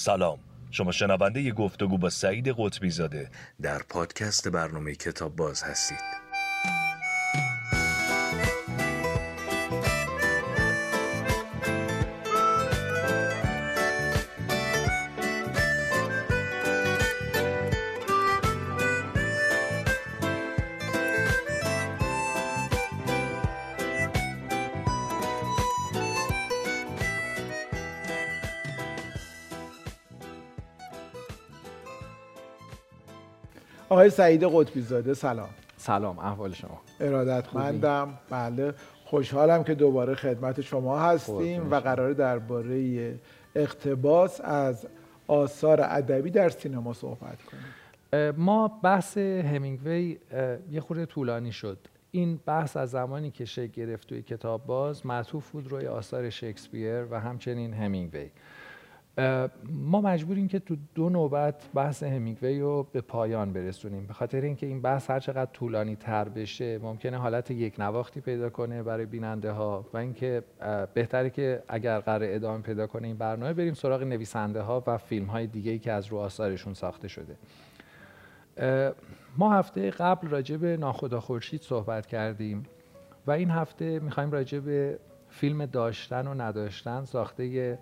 سلام. شما شنونده ی گفتگو با سعید قطبی زاده. در پادکست برنامه کتاب باز هستید. آقای سعید قطبی زاده سلام. سلام احوال شما. ارادتمندم. بله خوشحالم که دوباره خدمت شما هستیم و قراره درباره اقتباس از آثار ادبی در سینما صحبت کنیم. ما بحث همینگوی یه خورده طولانی شد. این بحث از زمانی که شکل گرفت توی کتاب باز معطوف بود روی آثار شکسپیر و همچنین همینگوی. ما مجبوریم که تو دو نوبت بحث همینگوی رو به پایان برسونیم. به خاطر اینکه این بحث هر چقدر طولانی تر بشه ممکنه حالت یک نواختی پیدا کنه برای بیننده ها و اینکه بهتره که اگر قرار ادامه پیدا کنه این برنامه بریم سراغ نویسنده ها و فیلم های دیگه ای که از رو آثارشون ساخته شده. ما هفته قبل راجع به ناخدا خورشید صحبت کردیم و این هفته می‌خوایم راجع به فیلم داشتن و نداشتن ساخته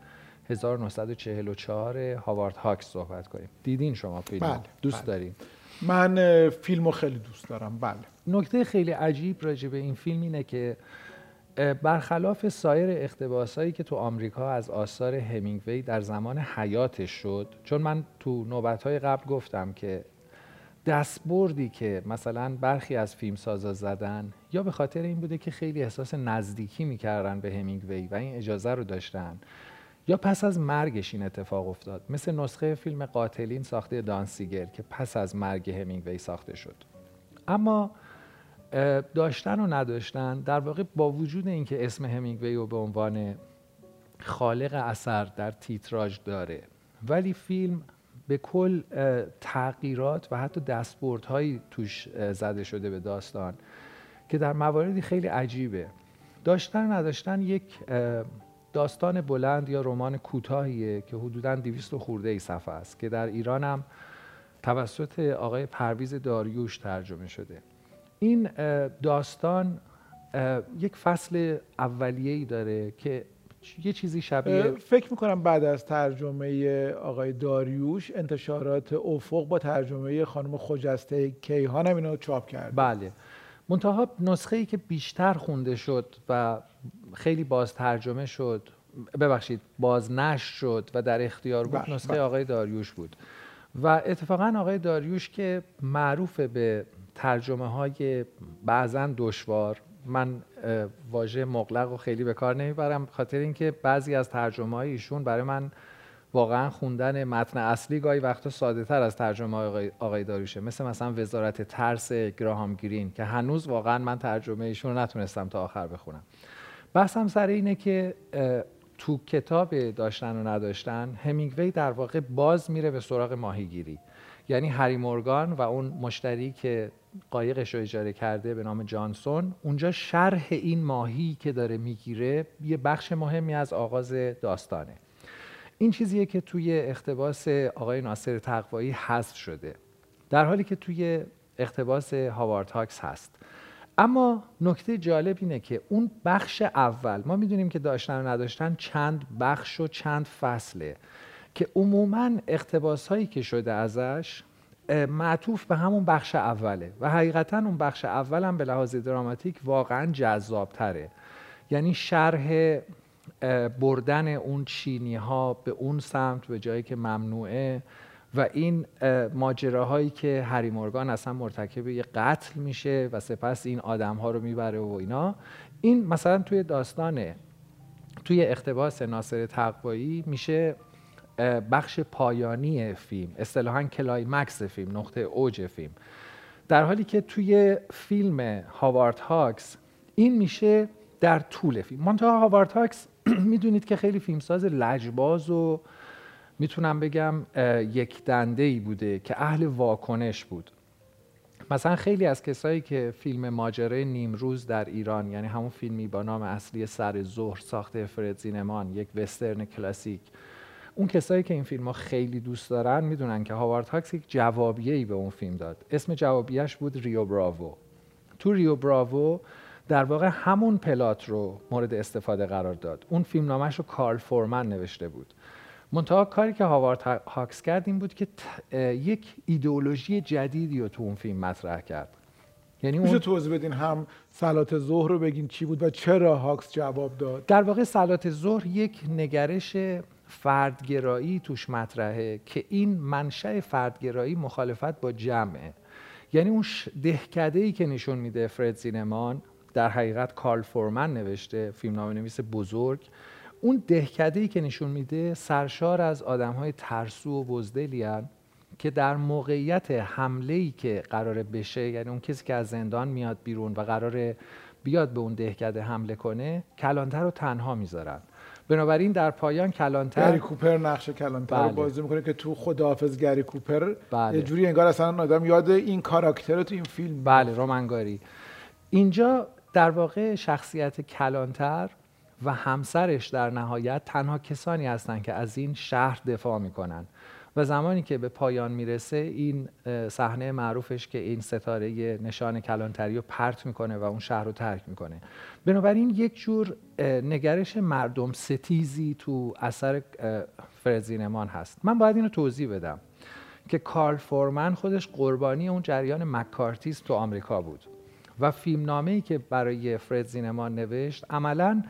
1944 هاوارد هاکس صحبت کنیم. دیدین شما فیلم بله، دوست بله. دارین؟ من فیلمو خیلی دوست دارم بله. نکته خیلی عجیب راجع به این فیلم اینه که برخلاف سایر اقتباسایی که تو آمریکا از آثار همینگوی در زمان حیاتش شد چون من تو نوبتهای قبل گفتم که دستبردی که مثلا برخی از فیلم سازا زدن یا به خاطر این بوده که خیلی احساس نزدیکی می‌کردن به همینگوی و این اجازه رو داشتن. یا پس از مرگش این اتفاق افتاد. مثل نسخه فیلم قاتلین ساخته دانسیگر که پس از مرگ همینگوی ساخته شد. اما داشتن و نداشتن در واقع با وجود اینکه اسم همینگوی رو به عنوان خالق اثر در تیتراژ داره ولی فیلم به کل تغییرات و حتی دستبردهایی توش زده شده به داستان که در مواردی خیلی عجیبه. داشتن و نداشتن یک داستان بلند یا رمان کوتاهیه که حدوداً 200 خورده ای صفحه است که در ایران هم توسط آقای پرویز داریوش ترجمه شده. این داستان یک فصل اولیه ای داره که یه چیزی شبیه فکر می‌کنم بعد از ترجمه آقای داریوش انتشارات افق با ترجمه خانم خجسته کیهان هم اینو چاپ کرد بله. منتها نسخه ای که بیشتر خونده شد و خیلی باز ترجمه شد ببخشید باز نشر شد و در اختیار بود بله، نسخه بله. آقای داریوش بود. و اتفاقا آقای داریوش که معروف به ترجمه های بعضا دشوار من واژه مغلق رو خیلی به کار نمی‌برم خاطر اینکه بعضی از ترجمه های ایشون برای من واقعا خوندن متن اصلی گاهی وقتا ساده تر از ترجمه های آقای, آقای داریوشه. مثل مثلا وزارت ترس گراهام گرین که هنوز واقعا من ترجمه ایشون رو نتونستم تا آخر بخونم. بحثم سر اینه که تو کتاب داشتن و نداشتن همینگوی در واقع باز میره به سراغ ماهیگیری. یعنی هری مورگان و اون مشتری که قایقش رو اجاره کرده به نام جانسون اونجا شرح این ماهی که داره می‌گیره یه بخش مهمی از آغاز داستانه. این چیزیه که توی اقتباس آقای ناصر تقوایی حذف شده. در حالی که توی اقتباس هاوارد هاکس هست. اما نکته جالب اینه که اون بخش اول ما می‌دونیم که داشتن و نداشتن چند بخش و چند فصله که عموما اقتباس هایی که شده ازش معطوف به همون بخش اوله و حقیقتا اون بخش اول هم به لحاظ دراماتیک واقعا جذاب تره یعنی شرح بردن اون چینی ها به اون سمت به جایی که ممنوعه. و این اه، ماجراهایی که هری مورگان اصلا مرتکب یه قتل میشه و سپس این آدم ها رو می‌بره و اینا. این مثلا توی داستان توی اقتباس ناصر تقوایی میشه بخش پایانی فیلم اصطلاحا climax فیلم نقطه اوج فیلم. در حالی که توی فیلم هاوارد هاکس این میشه در طول فیلم. منتها هاوارد هاکس می‌دونید که خیلی فیلمساز لجباز و می‌تونم بگم یک دنده ای بوده که اهل واکنش بود. مثلا خیلی از کسایی که فیلم ماجرای نیمروز در ایران یعنی همون فیلمی با نام اصلی سر ظهر ساخته فرد زینمان یک وسترن کلاسیک. اون کسایی که این فیلم ها خیلی دوست دارن می‌دونن که هاوارد هاکس یک جوابیه ای به اون فیلم داد. اسم جوابیهش بود ریو براوو. تو ریو براوو در واقع همون پلات رو مورد استفاده قرار داد. اون فیلم نامش رو کارل فورمن نوشته بود. منتها کاری که هاوارد هاکس کرد این بود که یک ایدئولوژی جدیدی رو تو اون فیلم مطرح کرد. یعنی میشه توضیح بدین هم سلات ظهر رو بگین چی بود و چرا هاکس جواب داد؟ در واقع سلات ظهر یک نگرش فردگرایی توش مطرحه که این منشأ فردگرایی مخالفت با جمعه. یعنی اون دهکده ای که نشون میده فرد زینمان در حقیقت کارل فورمن نوشته فیلمنامه نویس بزرگ. اون دهکده ای که نشون میده سرشار از آدم های ترسو و بزدلی که در موقعیت حمله ای که قراره بشه یعنی اون کسی که از زندان میاد بیرون و قراره بیاد به اون دهکده حمله کنه کلانتر رو تنها می‌ذارن بنابراین در پایان کلانتر گری کوپر نقش کلانتر بله. رو بازی می‌کنه که تو خداحافظ گری کوپر بله. یه جوری انگار اصلا آدم یاد این کاراکتر تو این فیلم بله رومنگاری اینجا در واقع شخصیت کلانتر و همسرش در نهایت تنها کسانی هستند که از این شهر دفاع می‌کنن. و زمانی که به پایان می‌رسه این صحنه معروفش که این ستاره نشان کلانتری رو پرت می‌کنه و اون شهر رو ترک می‌کنه. بنابراین یک جور نگرش مردم ستیزی تو اثر فرزینمان هست. من باید اینو توضیح بدم که کارل فورمن خودش قربانی اون جریان مکارتیسم تو آمریکا بود و فیلمنامه ای که برای فرد نوشت عملا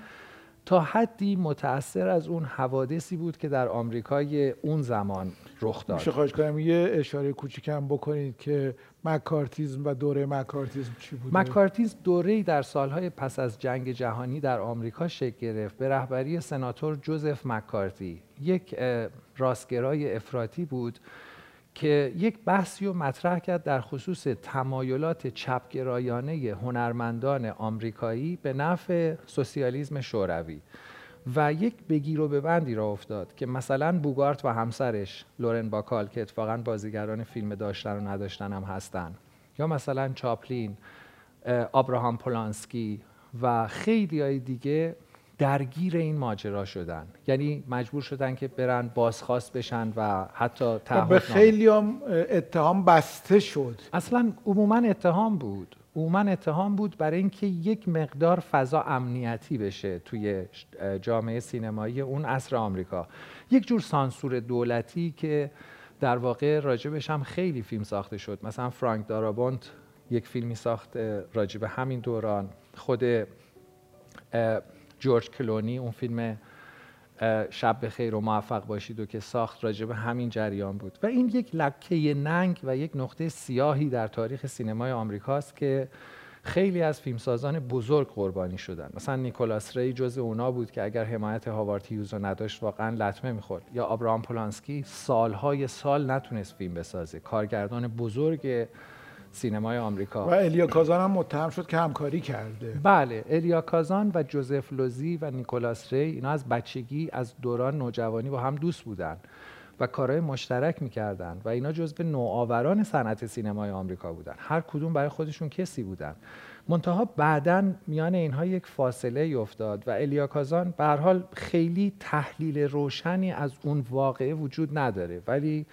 تا حدی متأثر از اون حوادثی بود که در آمریکای اون زمان رخ داد. میشه خواهش کنم یه اشاره کوچیکم بکنید که مکارتیزم و دوره مکارتیزم چی بود؟ مکارتیزم دوره در سالهای پس از جنگ جهانی در آمریکا شکل گرفت. به رهبری سناتور جوزف مکارتی. یک راستگرای افراطی بود. که یک بحثی رو مطرح کرد در خصوص تمایلات چپگرایانه هنرمندان آمریکایی به نفع سوسیالیسم شوروی و یک بگیر و ببندی را افتاد که مثلا بوگارت و همسرش لورن باکال که اتفاقا بازیگران فیلم داشتن و نداشتن هم هستن یا مثلا چاپلین آبراهام پولانسکی و خیلی های دیگه درگیر این ماجرا شدن. یعنی مجبور شدن که برن بازخواست بشن و حتی تعهد به خیلی هم اتهام بسته شد. اصلا عموما اتهام بود. عموما اتهام بود برای اینکه یک مقدار فضا امنیتی بشه توی جامعه سینمایی اون عصر آمریکا. یک جور سانسور دولتی که در واقع راجبش هم خیلی فیلم ساخته شد. مثلا فرانک دارابونت یک فیلمی ساخت راجب همین دوران. خود جورج کلونی اون فیلم شب به خیر و موفق باشید و که ساخت راجب همین جریان بود. و این یک لکه ننگ و یک نقطه سیاهی در تاریخ سینمای آمریکاست که خیلی از فیلمسازان بزرگ قربانی شدن. مثلا نیکولاس ری جز اونا بود که اگر حمایت هاوارد هیوز رو نداشت واقعا لطمه می‌خورد. یا آبراهام پولانسکی سالهای سال نتونست فیلم بسازه. کارگردان بزرگ سینمای آمریکا. و الیا کازان هم متهم شد که همکاری کرده. بله الیا کازان و جوزف لوزی و نیکولاس ری اینا از بچگی از دوران نوجوانی با هم دوست بودن و کارهای مشترک می‌کردن و اینا جزو نوآوران صنعت سینمای آمریکا بودن. هر کدوم برای خودشون کسی بودن. منتها بعدا میان اینها یک فاصله افتاد و الیا کازان به حال خیلی تحلیل روشنی از اون واقعه وجود نداره. ولی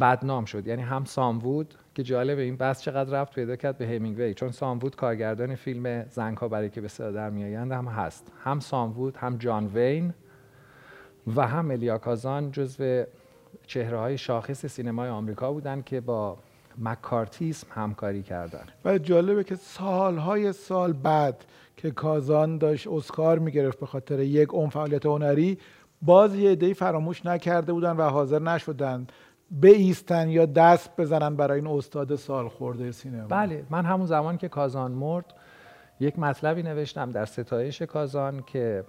بدنام شد. یعنی هم ساموود که جالب این بحث چقدر رفت پیدا کرد به همینگوی چون ساموود کارگردان فیلم زنگ ها برای که به صدا در میآیند هم هست. هم ساموود هم جان وین و هم الیاکازان جزو چهره های شاخص سینمای آمریکا بودند که با مکارتیسم همکاری کردن. و جالبه که سالهای سال بعد که کازان داشت اسکار می‌گرفت به خاطر یک اون فعالیت هنری باز یه فراموش نکرده بودن و حاضر نشدن ایستن یا دست بزنن برای این استاد سال خورده سینما؟ بله من همون زمان که کازان مرد یک مطلبی نوشتم در ستایش کازان که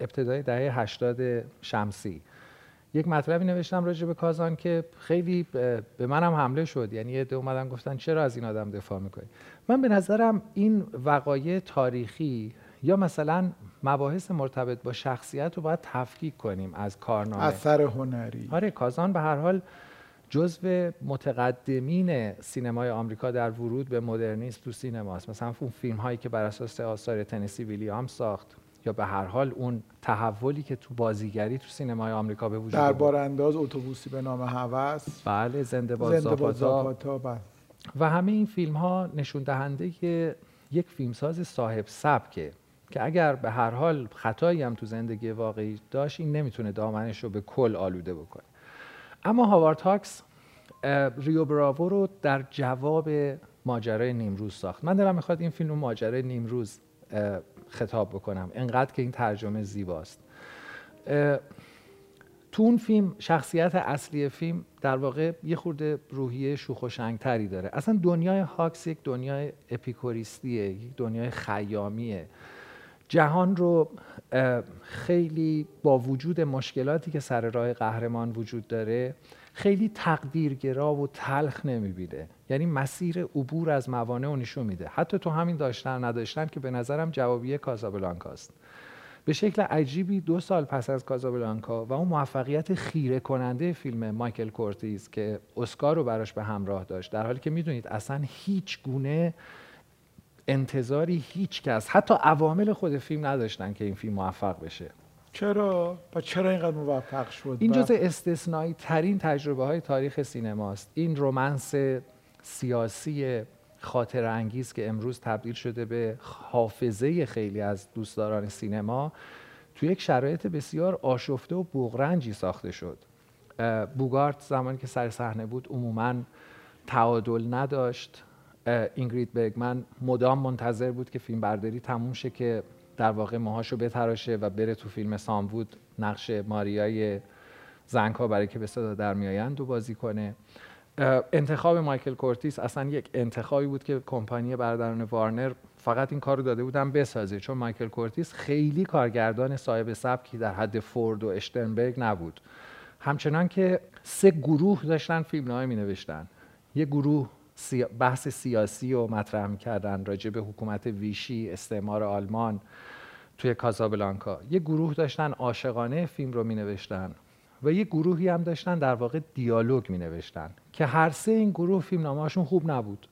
ابتدای دهه 80 شمسی. یک مطلبی نوشتم راجع به کازان که خیلی به منم حمله شد. یعنی یه اومدن گفتن چرا از این آدم دفاع می‌کنی؟ من به نظرم این وقایع تاریخی یا مثلا مباحث مرتبط با شخصیت رو باید تفکیک کنیم از کارنامه. اثر هنری. آره کازان به هر حال جزو متقدمین سینمای آمریکا در ورود به مدرنیسم تو سینماست مثلا اون فیلم هایی که بر اساس آثار تنسی ویلیام ساخت یا به هر حال اون تحولی که تو بازیگری تو سینمای آمریکا به وجود در. بارانداز اتوبوسی به نام هوس بله زنده باد زاپاتا بله. و همه این فیلم ها نشون دهنده یک فیلمساز صاحب سبکه که اگر به هر حال خطایی هم تو زندگی واقعی داشت این نمی‌تونه دامنش رو به کل آلوده بکنه اما هاوارد هاکس ریو براوو رو در جواب ماجرای نیمروز ساخت. من دلم می‌خواد این فیلم رو ماجرای نیمروز خطاب بکنم. انقدر که این ترجمه زیباست. تو اون فیلم شخصیت اصلی فیلم در واقع یه خورده روحیه شوخ و شنگتری داره. اصلا دنیای هاکس یک دنیای اپیکوریستیه یک دنیای خیامیه. جهان رو خیلی با وجود مشکلاتی که سر راه قهرمان وجود داره خیلی تقدیرگرا و تلخ نمی‌بینه. یعنی مسیر عبور از موانع رو نشون میده. حتی تو همین داشتن نداشتن که به نظرم جوابیه کازابلانکاست. به شکل عجیبی دو سال پس از کازابلانکا و اون موفقیت خیره کننده فیلم مایکل کورتیز که اسکار رو براش به همراه داشت در حالی که می‌دونید اصلا هیچ گونه انتظاری هیچ کس حتی عوامل خود فیلم نداشتن که این فیلم موفق بشه. چرا؟ و چرا اینقدر موفق شد؟ این و جزء استثنایی ترین تجربه های تاریخ سینماست. این رومنس سیاسی خاطر انگیز که امروز تبدیل شده به حافظه خیلی از دوستداران سینما تو یک شرایط بسیار آشفته و بغرنجی ساخته شد. بوگارت زمانی که سر صحنه بود عموما تعادل نداشت. اینگرید برگمن مدام منتظر بود که فیلم برداری تموم شه که در واقع موهاشو بتراشه و بره تو فیلم سم وود نقش ماریای زنگها برای که به صدا در میآیند و بازی کنه. انتخاب مایکل کورتیس اصلا یک انتخابی بود که کمپانی برادران وارنر فقط این کار رو داده بودن بسازه چون مایکل کورتیس خیلی کارگردان صاحب سبکی در حد فورد و اشترنبرگ نبود. همچنان که سه گروه داشتن فیلمنامه می نوشتن یه گروه بحث سیاسی رو مطرح می‌کردن راجع به حکومت ویشی استعمار آلمان توی کازابلانکا. یه گروه داشتن عاشقانه فیلم رو می نوشتن و یه گروهی هم داشتن در واقع دیالوگ می نوشتن که هر سه این گروه فیلمنامه‌هاشون خوب نبود.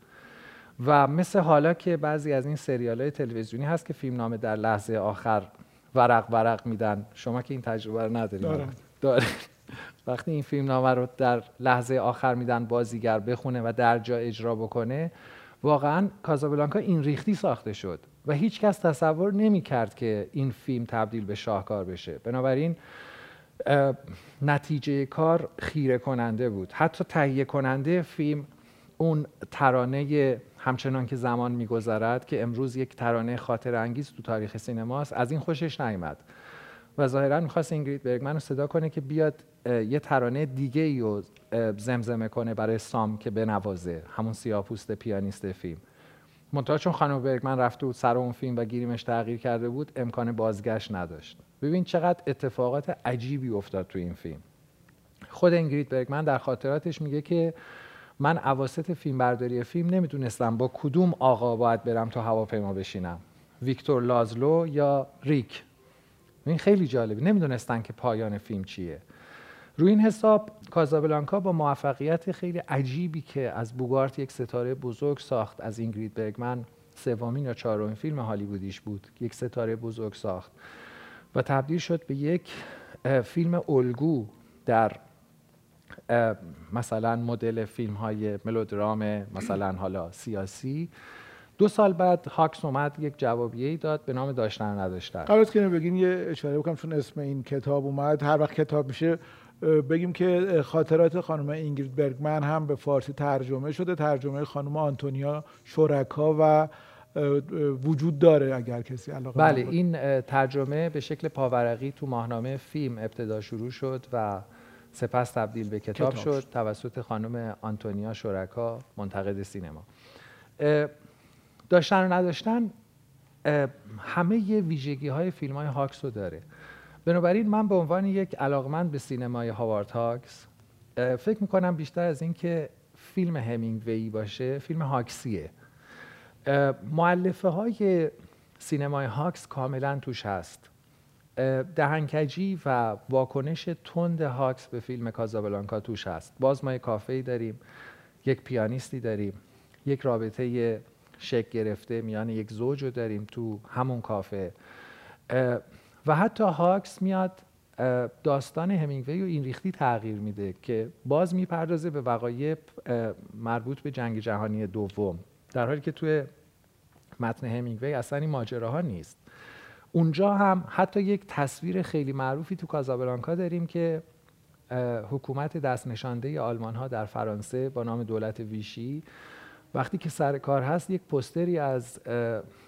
و مثل حالا که بعضی از این سریال های تلویزیونی هست که فیلمنامه در لحظه آخر ورق ورق میدن. شما که این تجربه رو ندارید. دارم. وقتی این فیلمنامه رو در لحظه آخر میدن بازیگر بخونه و در جا اجرا بکنه واقعا کازابلانکا این ریختی ساخته شد و هیچ کس تصور نمی کرد که این فیلم تبدیل به شاهکار بشه. بنابراین نتیجه کار خیره کننده بود. حتی تهیه کننده فیلم اون ترانه همچنان که زمان میگذرد که امروز یک ترانه خاطر انگیز تو تاریخ سینماست از این خوشش نیامد و ظاهرا می‌خواست اینگرید برگمن رو صدا کنه که بیاد یه ترانه دیگه ای رو زمزمه کنه برای سام که بنوازه. همون سیاپوست پیانیست فیلم. منتها چون خانم برگمن رفته بود سر اون فیلم و گیریمش تغییر کرده بود امکان بازگشت نداشت. ببین چقدر اتفاقات عجیبی افتاد تو این فیلم. خود انگرید برگمن در خاطراتش میگه که من اواسط فیلم برداری فیلم نمی‌دونستم با کدوم آقا باید برم تا هواپیما بشینم. ویکتور لازلو یا ریک. این خیلی جالبه. نمی‌دونستن که پایان فیلم چیه. روی این حساب کازابلانکا با موفقیت خیلی عجیبی که از بوگارت یک ستاره بزرگ ساخت از اینگرید برگمن سومین یا چهارمین فیلم هالیوودیش بود. یک ستاره بزرگ ساخت و تبدیل شد به یک فیلم الگو در مثلا مدل فیلم های ملودرام مثلا حالا سیاسی. دو سال بعد هاکس اومد یک جوابیه ای داد به نام داشتن نداشتن. قبل که اینو بگین یه اشاره بکنم چون اسم این کتاب اومد. هر وقت کتاب میشه بگیم که خاطرات خانم اینگرید برگمن هم به فارسی ترجمه شده ترجمه خانم آنتونیا شرکا و وجود داره اگر کسی علاقه بله. این ترجمه به شکل پاورقی تو ماهنامه فیلم ابتدا شروع شد و سپس تبدیل به کتاب, کتاب شد شد. توسط خانم آنتونیا شرکا منتقد سینما داشتن و نداشتن همه ی ویژگی های فیلم های هاکس رو داره بنابراین من به عنوان یک علاقمند به سینمای هاوارد هاکس فکر می‌کنم بیشتر از اینکه فیلم همینگوی باشه فیلم هاکسیه. مؤلفه های سینمای هاکس کاملا توش هست. دهن‌کجی و واکنش تند هاکس به فیلم کازابلانکا توش هست. باز ما یک کافه داریم یک پیانیستی داریم یک رابطه شک گرفته میان یک زوج رو داریم تو همون کافه. و حتی هاکس میاد داستان همینگوی و این ریختی تغییر میده که باز می‌پردازه به وقایع مربوط به جنگ جهانی دوم. در حالی که توی متن همینگوی اصلا این ماجراها نیست. اونجا هم حتی یک تصویر خیلی معروفی تو کازابلانکا داریم که حکومت دست نشانده آلمان ها در فرانسه با نام دولت ویشی وقتی که سر کار هست یک پستری از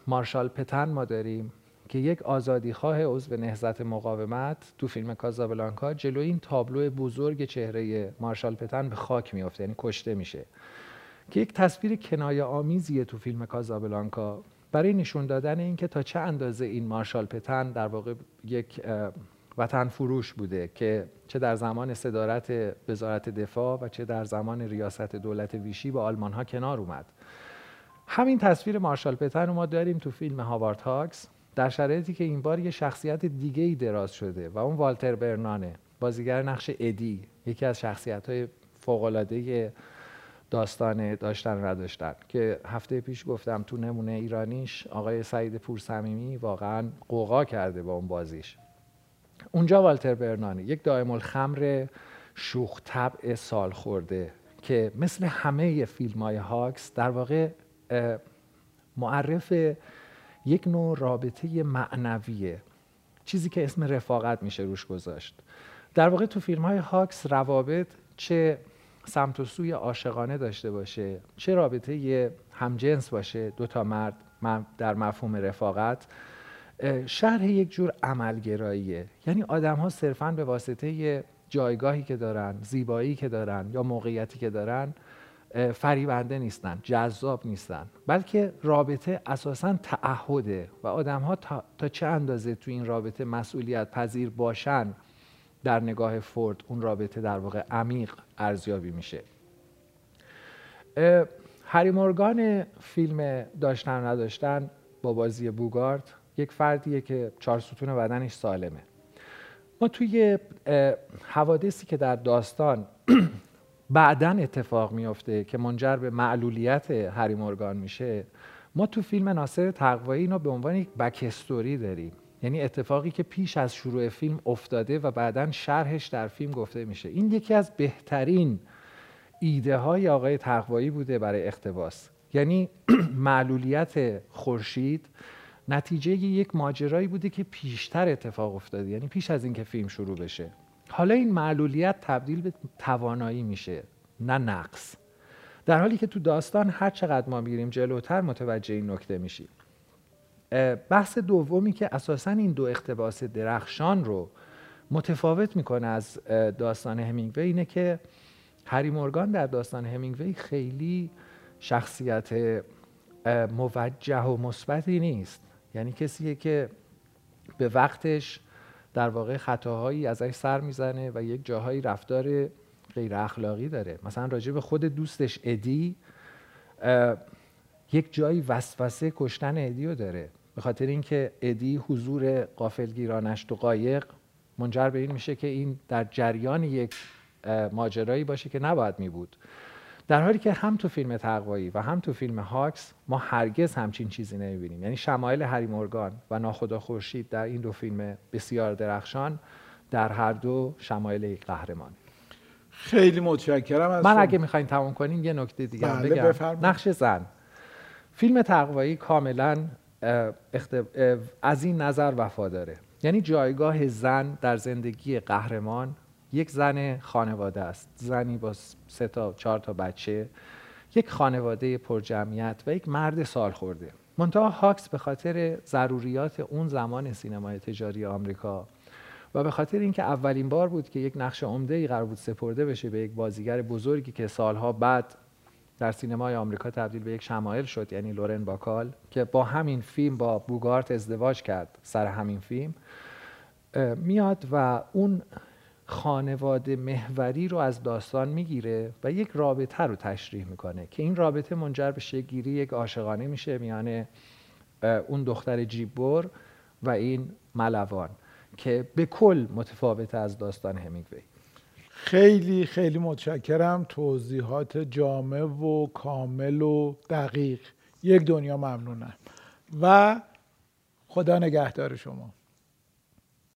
مارشال پتن ما داریم. که یک آزادیخواه عضو نهضت مقاومت تو فیلم کازابلانکا جلوی این تابلو بزرگ چهره مارشال پتن به خاک میافته یعنی کشته میشه. که یک تصویر کنایه آمیزیه تو فیلم کازابلانکا. برای نشون دادن اینکه تا چه اندازه این مارشال پتن در واقع یک وطن فروش بوده که چه در زمان صدارت وزارت دفاع و چه در زمان ریاست دولت ویشی با آلمان ها کنار اومد. همین تصویر مارشال پتن رو ما داریم تو فیلم هاوارد هاکس. در شرایطی که این بار یه شخصیت دیگه ای دراز شده و اون والتر برنانه بازیگر نقش ادی یکی از شخصیت های فوقالعاده داستان داشتن نداشتن. که هفته پیش گفتم تو نمونه ایرانیش آقای سعید پورسمیمی واقعا قوقا کرده با اون بازیش. اونجا والتر برنانه یک دائم الخمر شوخ طبع سال خورده که مثل همه فیلم های هاکس در واقع معرف یک نوع رابطه معنویه چیزی که اسم رفاقت میشه روش گذاشت. در واقع تو فیلم های هاکس روابط چه سمت و سوی عاشقانه داشته باشه چه رابطه همجنس باشه دو تا مرد در مفهوم رفاقت شرح یک جور عملگراییه. یعنی آدم ها صرفا به واسطه جایگاهی که دارن زیبایی که دارن یا موقعیتی که دارن فریبنده نیستن جذاب نیستن بلکه رابطه اساسا تعهده و آدم ها تا, تا چه اندازه تو این رابطه مسئولیت پذیر باشن در نگاه فورد اون رابطه در واقع عمیق ارزیابی میشه. هری مورگان فیلم داشتن نداشتن با بازی بوگارد یک فردیه که چهار ستون بدنش سالمه. ما توی حوادثی که در داستان بعدا اتفاق میافته که منجر به معلولیت هری مورگان میشه. ما تو فیلم ناصر تقوایی اینو به عنوان یک بکستوری داریم. یعنی اتفاقی که پیش از شروع فیلم افتاده و بعدا شرحش در فیلم گفته میشه. این یکی از بهترین ایده های آقای تقوایی بوده برای اقتباس. یعنی معلولیت خورشید نتیجه یک ماجرایی بوده که پیشتر اتفاق افتاده. یعنی پیش از اینکه فیلم شروع بشه. حالا این معلولیت تبدیل به توانایی میشه نه نقص. در حالی که تو داستان هر چقدر ما میریم جلوتر متوجه این نکته میشیم. بحث دومی که اساسا این دو اقتباس درخشان رو متفاوت می‌کنه از داستان همینگوی اینه که هری مورگان در داستان همینگوی خیلی شخصیت موجه و مثبتی نیست. یعنی کسیه که به وقتش در واقع خطاهایی ازش سر می‌زنه و یک جاهایی رفتار غیر اخلاقی داره. مثلا راجع به خود دوستش ادی یک جایی وسوسه کشتن ادی رو داره. به خاطر اینکه ادی حضور قافلگیرانش تو قایق منجر به این میشه که این در جریان یک ماجرایی باشه که نباید می بود در حالی که هم تو فیلم تقوایی و هم تو فیلم هاکس ما هرگز همچین چیزی نمی‌بینیم. یعنی شمایل هری مورگان و ناخدا خورشید در این دو فیلم بسیار درخشان در هر دو شمایل یک قهرمان. خیلی متشکرم از من اگه می‌خواین تمام کنیم یه نکته دیگه بله بگم. نقش زن. فیلم تقوایی کاملا از این نظر وفاداره. یعنی جایگاه زن در زندگی قهرمان یک زن خانواده است. زنی با سه تا چهار تا بچه. یک خانواده پرجمعیت و یک مرد سال خورده. منتها هاکس به خاطر ضروریات اون زمان سینمای تجاری آمریکا و به خاطر اینکه اولین بار بود که یک نقش عمده ای قرار بود سپرده بشه به یک بازیگر بزرگی که سالها بعد در سینمای آمریکا تبدیل به یک شمایل شد یعنی لورن باکال که با همین فیلم با بوگارت ازدواج کرد سر همین فیلم میاد و اون خانواده محوری رو از داستان می‌گیره و یک رابطه رو تشریح می‌کنه که این رابطه منجر به شگیری یک عاشقانه میشه میان اون دختر جیبور و این ملوان که به کل متفاوت از داستان همینگوی. خیلی خیلی متشکرم. توضیحات جامع و کامل و دقیق. یک دنیا ممنونم. و خدا نگهدار شما.